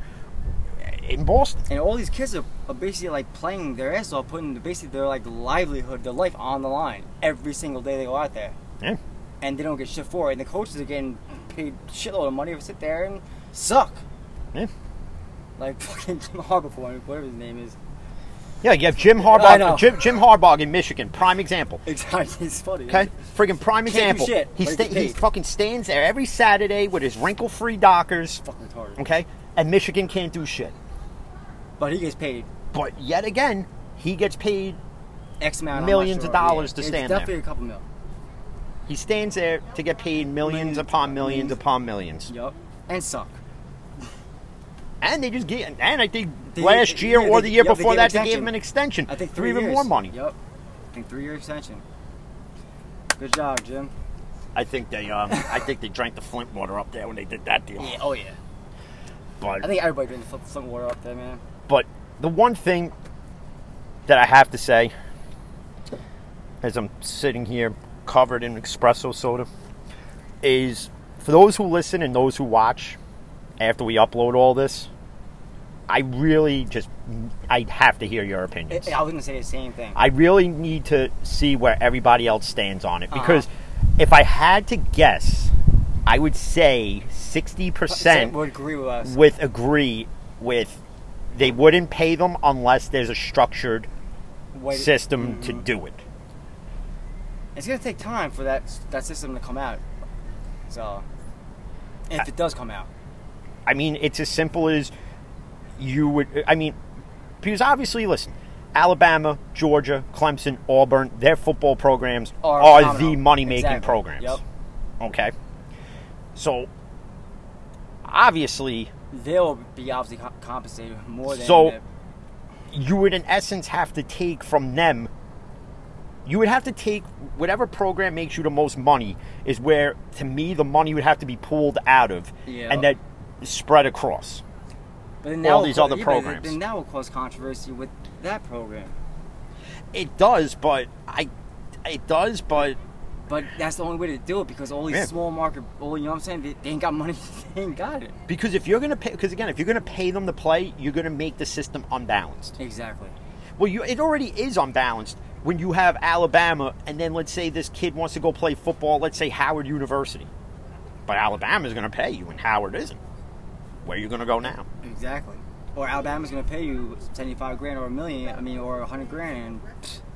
in Boston. And all these kids are, are basically like playing their ass off, putting basically their like livelihood, their life on the line every single day they go out there, Yeah. and they don't get shit for it. And the coaches are getting paid shitload of money to sit there and suck, Yeah. like fucking Jim Harbaugh, whatever his name is. Yeah, you have Jim Harbaugh. Jim, Jim Harbaugh in Michigan, prime example. Exactly, it's funny. Okay, friggin' prime example. shit, he sta- he fucking stands there every Saturday with his wrinkle-free Dockers. fucking retarded. Okay, and Michigan can't do shit. But he gets paid But yet again, he gets paid. X amount, Millions of sure. dollars to it's stand there. Definitely a couple mil. He stands there to get paid millions Millions upon millions millions. upon millions. Yup, and suck. And they just get. And I think They- last year yeah, or they- the year yeah, they before gave that, they gave him an extension. I think for three even more money. Yup. I think three year extension. Good job, Jim. I think they. Um, I think they drank the Flint water up there when they did that deal. Yeah. Oh yeah. But I think everybody drank the some water up there, man. But the one thing that I have to say, as I'm sitting here covered in espresso soda, is for those who listen and those who watch after we upload all this, I really just I have to hear your opinions. I was gonna say the same thing. I really need to see where everybody else stands on it Uh-huh. because if I had to guess, I would say sixty percent would agree with us. with agree with they wouldn't pay them unless there's a structured Wait- system to Mhm. do it. It's gonna take time for that that system to come out. So, if it does come out. I mean, it's as simple as you would. I mean, because obviously, listen, Alabama, Georgia, Clemson, Auburn, their football programs Are are, the money making Exactly. programs. Yep. Okay. So, obviously, They'll be obviously co- compensated more than. So- the- you would, in essence, have to take from them. You would have to take whatever program makes you the most money, is where, to me, the money would have to be pulled out of Yeah. and that spread across. but then all these other yeah, programs. Then that will cause controversy with that program. It does, but I. It does, but But that's the only way to do it because all these Yeah. small market, all you know what I'm saying, they, they ain't got money. They ain't got it. because if you're gonna pay, because again, if you're gonna pay them to play, you're gonna make the system unbalanced. Exactly. Well, you it already is unbalanced when you have Alabama, and then let's say this kid wants to go play football. Let's say Howard University, but Alabama's gonna pay you, and Howard isn't. Where are you gonna go now? Exactly. Or Alabama's gonna pay you seventy-five grand or a million. I mean, or a hundred grand, and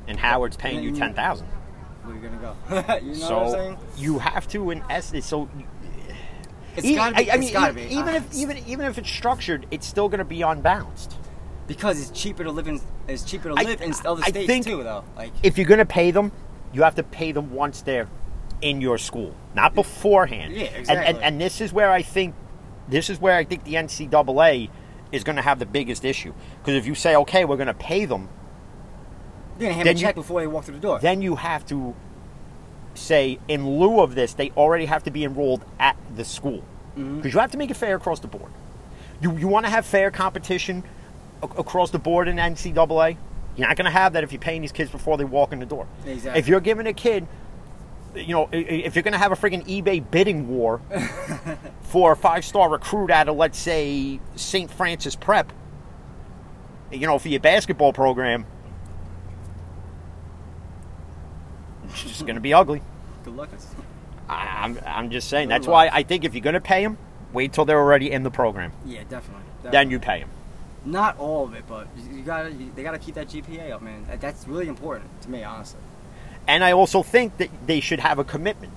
And Howard's paying you ten thousand. Where you gonna go? you know what I'm So saying? you have to, in essence, so. It's e- gotta be. I, I it's mean, gotta e- be. even if even even if it's structured, it's still to be unbalanced. because it's cheaper to live in. It's cheaper to I- live in other I states think- too, though. Like If you're to pay them, you have to pay them once they're in your school, not beforehand. Yeah, And, exactly. and, and this is where I think this is where I think the NCAA is going to have the biggest issue because if you say, okay, we're going to pay them, you're gonna hand them a you- check before they walk through the door. then you have to say, in lieu of this, they already have to be enrolled at the school because Mm-hmm. you have to make it fair across the board. You you want to have fair competition a- across the board in NCAA. You're not going to have that if you're paying these kids before they walk in the door. Exactly. If you're giving a kid, you know, if you're going to have a freaking eBay bidding war for a five star recruit out of, let's say, St. Francis Prep, you know, for your basketball program, it's just going to be ugly. Good luck. I- I'm, I'm just saying. Good That's luck. why I think if you're going to pay them, wait till they're already in the program. Yeah, definitely. Then you pay them. Not all of it, but you, you gotta. You, they gotta keep that GPA up, man. That's really important to me, honestly. And I also think that they should have a commitment.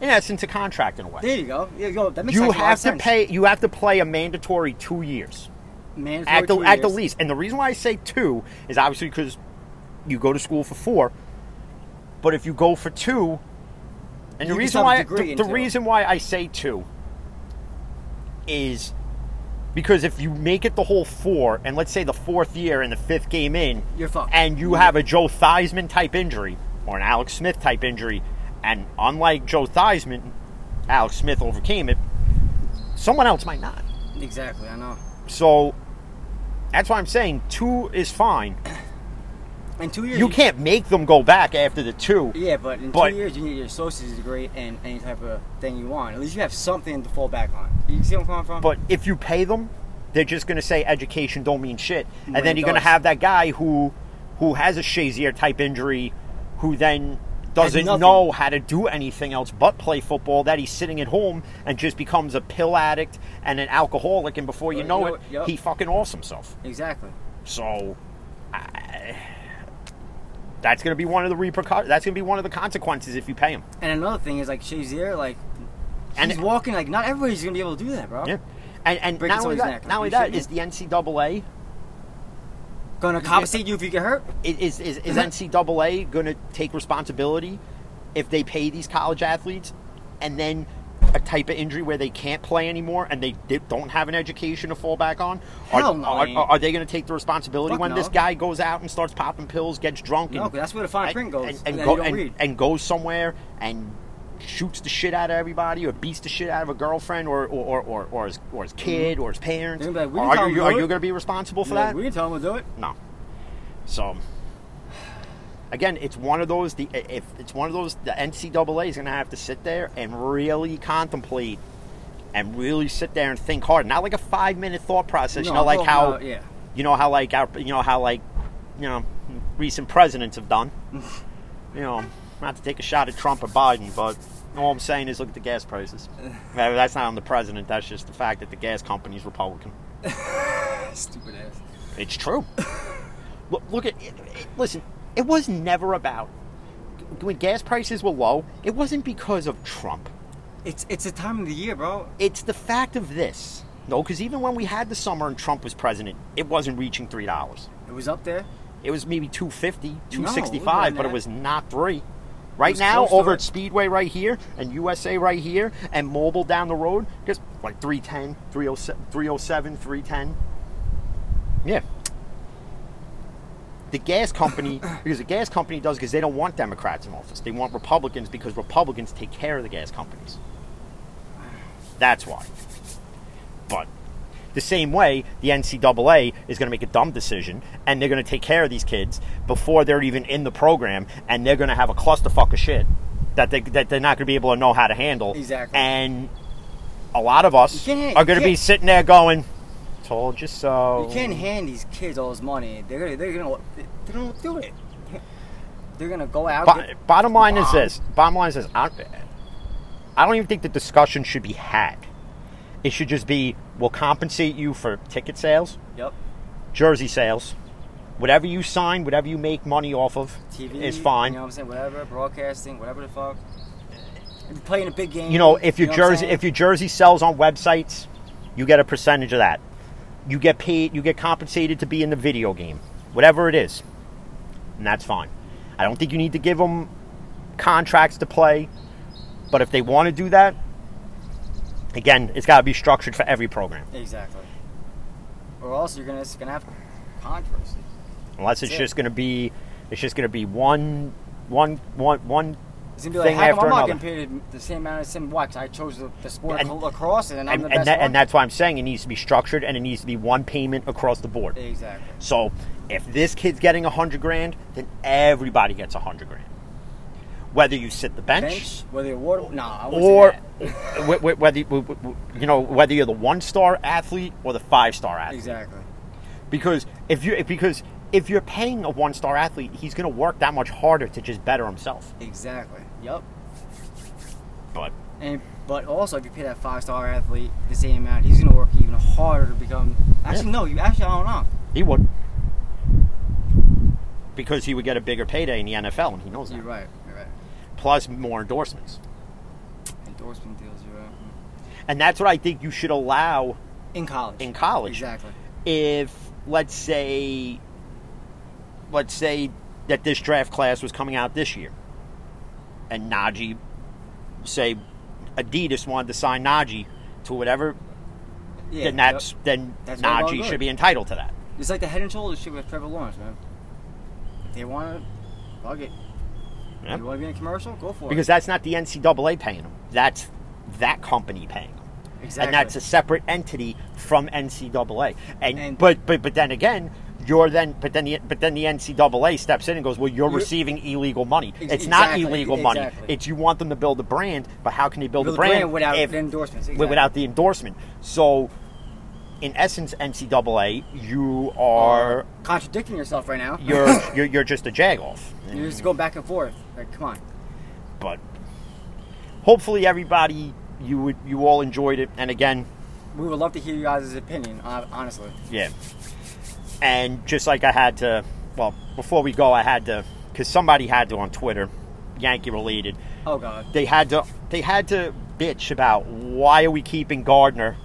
In essence, a contract in a way. There you go. Yeah, go. That makes You have to sense. pay. You have to play a mandatory two years Mandatory at the at the least. And the reason why I say two is obviously because you go to school for four. But if you go for two, and You the reason why the, the reason why I say two is because if you make it the whole four, and let's say the fourth year and the fifth game in, You're fucked. and you mm-hmm. have a Joe Theismann type injury or an Alex Smith type injury, and unlike Joe Theismann, Alex Smith overcame it. Someone else might not. Exactly. I know. So that's why I'm saying two is fine. In two years, You can't make them go back after the two. Yeah, but in But- two years, you need your associate's degree and any type of thing you want. At least you have something to fall back on. You see where I'm coming from? But if you pay them, they're just going to say education don't mean shit, and When then you're going to have that guy who who has a Shazier type injury, who then doesn't know how to do anything else but play football. That he's sitting at home and just becomes a pill addict and an alcoholic, and before you know you know it, what- yep. he fucking offs himself. exactly. So. I, that's going to be one of the repercussions. That's going to be one of the consequences if you pay him. And another thing is like Shazier, like And he's it- walking like not everybody's gonna be able to do that, bro. Yeah, and and Breaking not only that, neck. not only that is the NCAA Gonna compensate you if you get hurt. is is, is. NCAA going to take responsibility if they pay these college athletes and then a type of injury where they can't play anymore and they don't have an education to fall back on? Are, Hell no, are, ain't. are they going to take the responsibility Fuck when no. this guy goes out and starts popping pills, gets drunk, and that's where the fine print goes, and, and and, go, and, and goes somewhere and shoots the shit out of everybody or beats the shit out of a girlfriend or or, or, or, or his or his mm-hmm. kid or his parents? They're like, "We didn't tell are you are you going to be responsible for Like, that? we didn't tell him to do it. No. So again, it's one of those. The if it's one of those, the NCAA is going to have to sit there and really contemplate and really sit there and think hard. Not like a five minute thought process. No, you know, like how about- yeah. you know how like our you know how like you know recent presidents have done. you know, not to take a shot at Trump or Biden, but all I'm saying is look at the gas prices. That's not on the president. That's just the fact that the gas company's Republican. Stupid ass. It's true. look, look at listen. It was never about when gas prices were low. It wasn't because of Trump. It's it's a time of the year, bro. It's the fact of this. No, because even when we had the summer and Trump was president, it wasn't reaching three dollars. It was up there. It was maybe 250, No, 265, it but it was not three. Right now, over at Speedway right here and USA right here and Mobil down the road, just like 310, 307, 307 310. Yeah. The gas company, because the gas company does because they don't want Democrats in office. They want Republicans because Republicans take care of the gas companies. That's why. But the same way, the NCAA is going to make a dumb decision, and they're going to take care of these kids before they're even in the program, and they're going to have a clusterfuck of shit that they that they're not going to be able to know how to handle. Exactly. And a lot of us are going to be sitting there going, "Told you so." You can't hand these kids all this money. They're gonna they're gonna they don't do it. They're gonna go out. Bo- get bottom line is this. Bottom line is this. I, I don't even think the discussion should be had. It should just be, we'll compensate you for ticket sales, Yep. jersey sales, whatever you sign, whatever you make money off of TV is fine. You know what I'm saying? Whatever, broadcasting, whatever the fuck. Playing a big game. You know, if your know jersey if your jersey sells on websites, you get a percentage of that. You get paid. You get compensated to be in the video game, whatever it is, and that's fine. I don't think you need to give them contracts to play, but if they want to do that, again, it's got to be structured for every program. Exactly. Or else you're gonna it's gonna have controversy. Unless it's it. just going to be, it's just going to be one, one, one, one It's gonna be like, thing how come after I'm not another. getting paid the same amount as Sim Wax? I chose the, the sport And- of lacrosse, and, I'm and, the and, best that, one. and that's why I'm saying it needs to be structured and it needs to be one payment across the board. exactly. So if this kid's getting a hundred grand, then everybody gets a hundred grand. Whether you sit the bench, Bench, whether you're water, nah, I or say wh- wh- whether you, wh- wh- you know whether you're the one star athlete or the five star athlete. exactly. Because if you because if you're paying a one star athlete, he's going to work that much harder to just better himself. Exactly. Yep. But And but also, if you pay that five star athlete the same amount, he's gonna work even harder to become. Actually, Yeah. no. You actually, I don't know. he would. Because he would get a bigger payday in the NFL, and he knows that. You're right. You're right. Plus more endorsements, Endorsement deals. You're right. and that's what I think you should allow In college. in college. Exactly. if let's say let's say that this draft class was coming out this year and Najee say Adidas wanted to sign Najee to whatever Yeah. then that's then That's Najee should be entitled to that. It's like the head and shoulders shit with Trevor Lawrence, man. If they want to, fuck it. Yeah. You want to be in a commercial? Go for Because it. Because that's not the NCAA paying them. That's that company paying them. exactly. And that's a separate entity from NCAA. And, And- but but but then again, you're then but then the but then the NCAA steps in and goes, well, you're, You're- receiving illegal money. Ex- it's not exactly, illegal money. It's you want them to build a brand, but how can they build, Build a brand, without if- the endorsements. Exactly. without the endorsement? So, in essence, NCAA, you are contradicting yourself right now. you're you're, you're just a jagoff. You're just going back and forth. Like, come on. But hopefully, everybody you would you all enjoyed it. And again, We would love to hear you guys' opinion. Honestly. Yeah. And just like I had to, well, before we go, I had to, because somebody had to on Twitter, Yankee related. Oh God. They had to, they had to bitch about why are we keeping Gardner,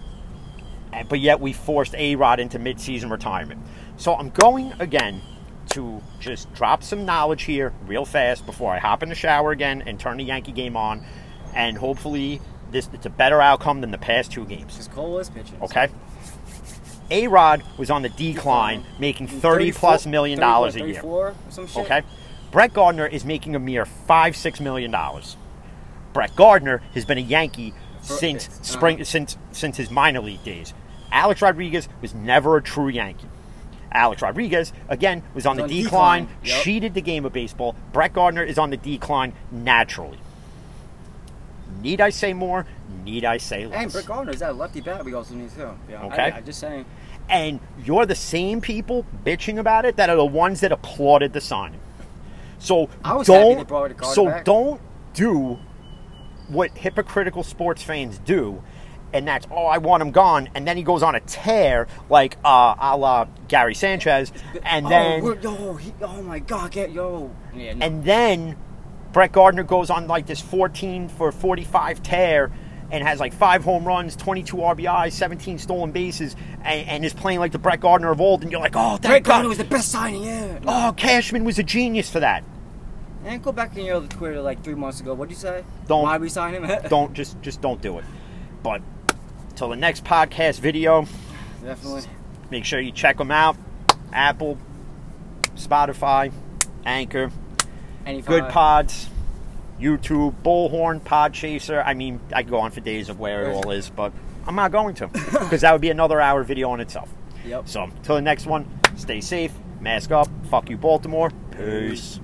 and- but yet we forced A Rod into midseason retirement. So I'm going again to just drop some knowledge here real fast before I hop in the shower again and turn the Yankee game on, and hopefully this it's a better outcome than the past two games. Because Cole is pitching. Okay. A Rod was on the decline, making thirty plus million dollars a year. 34 or some shit. Okay. Brett Gardner is making a mere five six million dollars. Brett Gardner has been a Yankee since uh-huh. spring since since his minor league days. Alex Rodriguez was never a true Yankee. Alex Rodriguez again was on the on decline, decline, yep. cheated the game of baseball. Brett Gardner is on the decline naturally. Need I say more? Need I say less? And Brett Gardner is that lefty bat we also need too. Yeah. Okay. I, I just saying. And you're the same people bitching about it that are the ones that applauded the signing. So I was don't they brought so back. don't do what hypocritical sports fans do, and that's oh I want him gone, and then he goes on a tear like uh, a la Gary Sanchez, and oh, then we're- yo, he, oh my God, get yo. Yeah. No. and then Brett Gardner goes on like this 14 for 45 tear, and has like five home runs, 22 RBIs, 17 stolen bases, and, and is playing like the Brett Gardner of old, and you're like, oh, thank Brett God. Gardner was the best signing, yeah. oh, Cashman was a genius for that. And go back in your other Twitter like three months ago. What'd you say? Don't- Why we sign him? Don't just just don't do it. But till the next podcast video, Definitely. make sure you check them out. Apple, Spotify, Anchor, Any Good. Pods, YouTube, Bullhorn, Podchaser. I mean, I could go on for days of where it all is, but I'm not going to because that would be another hour video on itself. Yep. So, till the next one, stay safe, mask up, fuck you, Baltimore. Peace.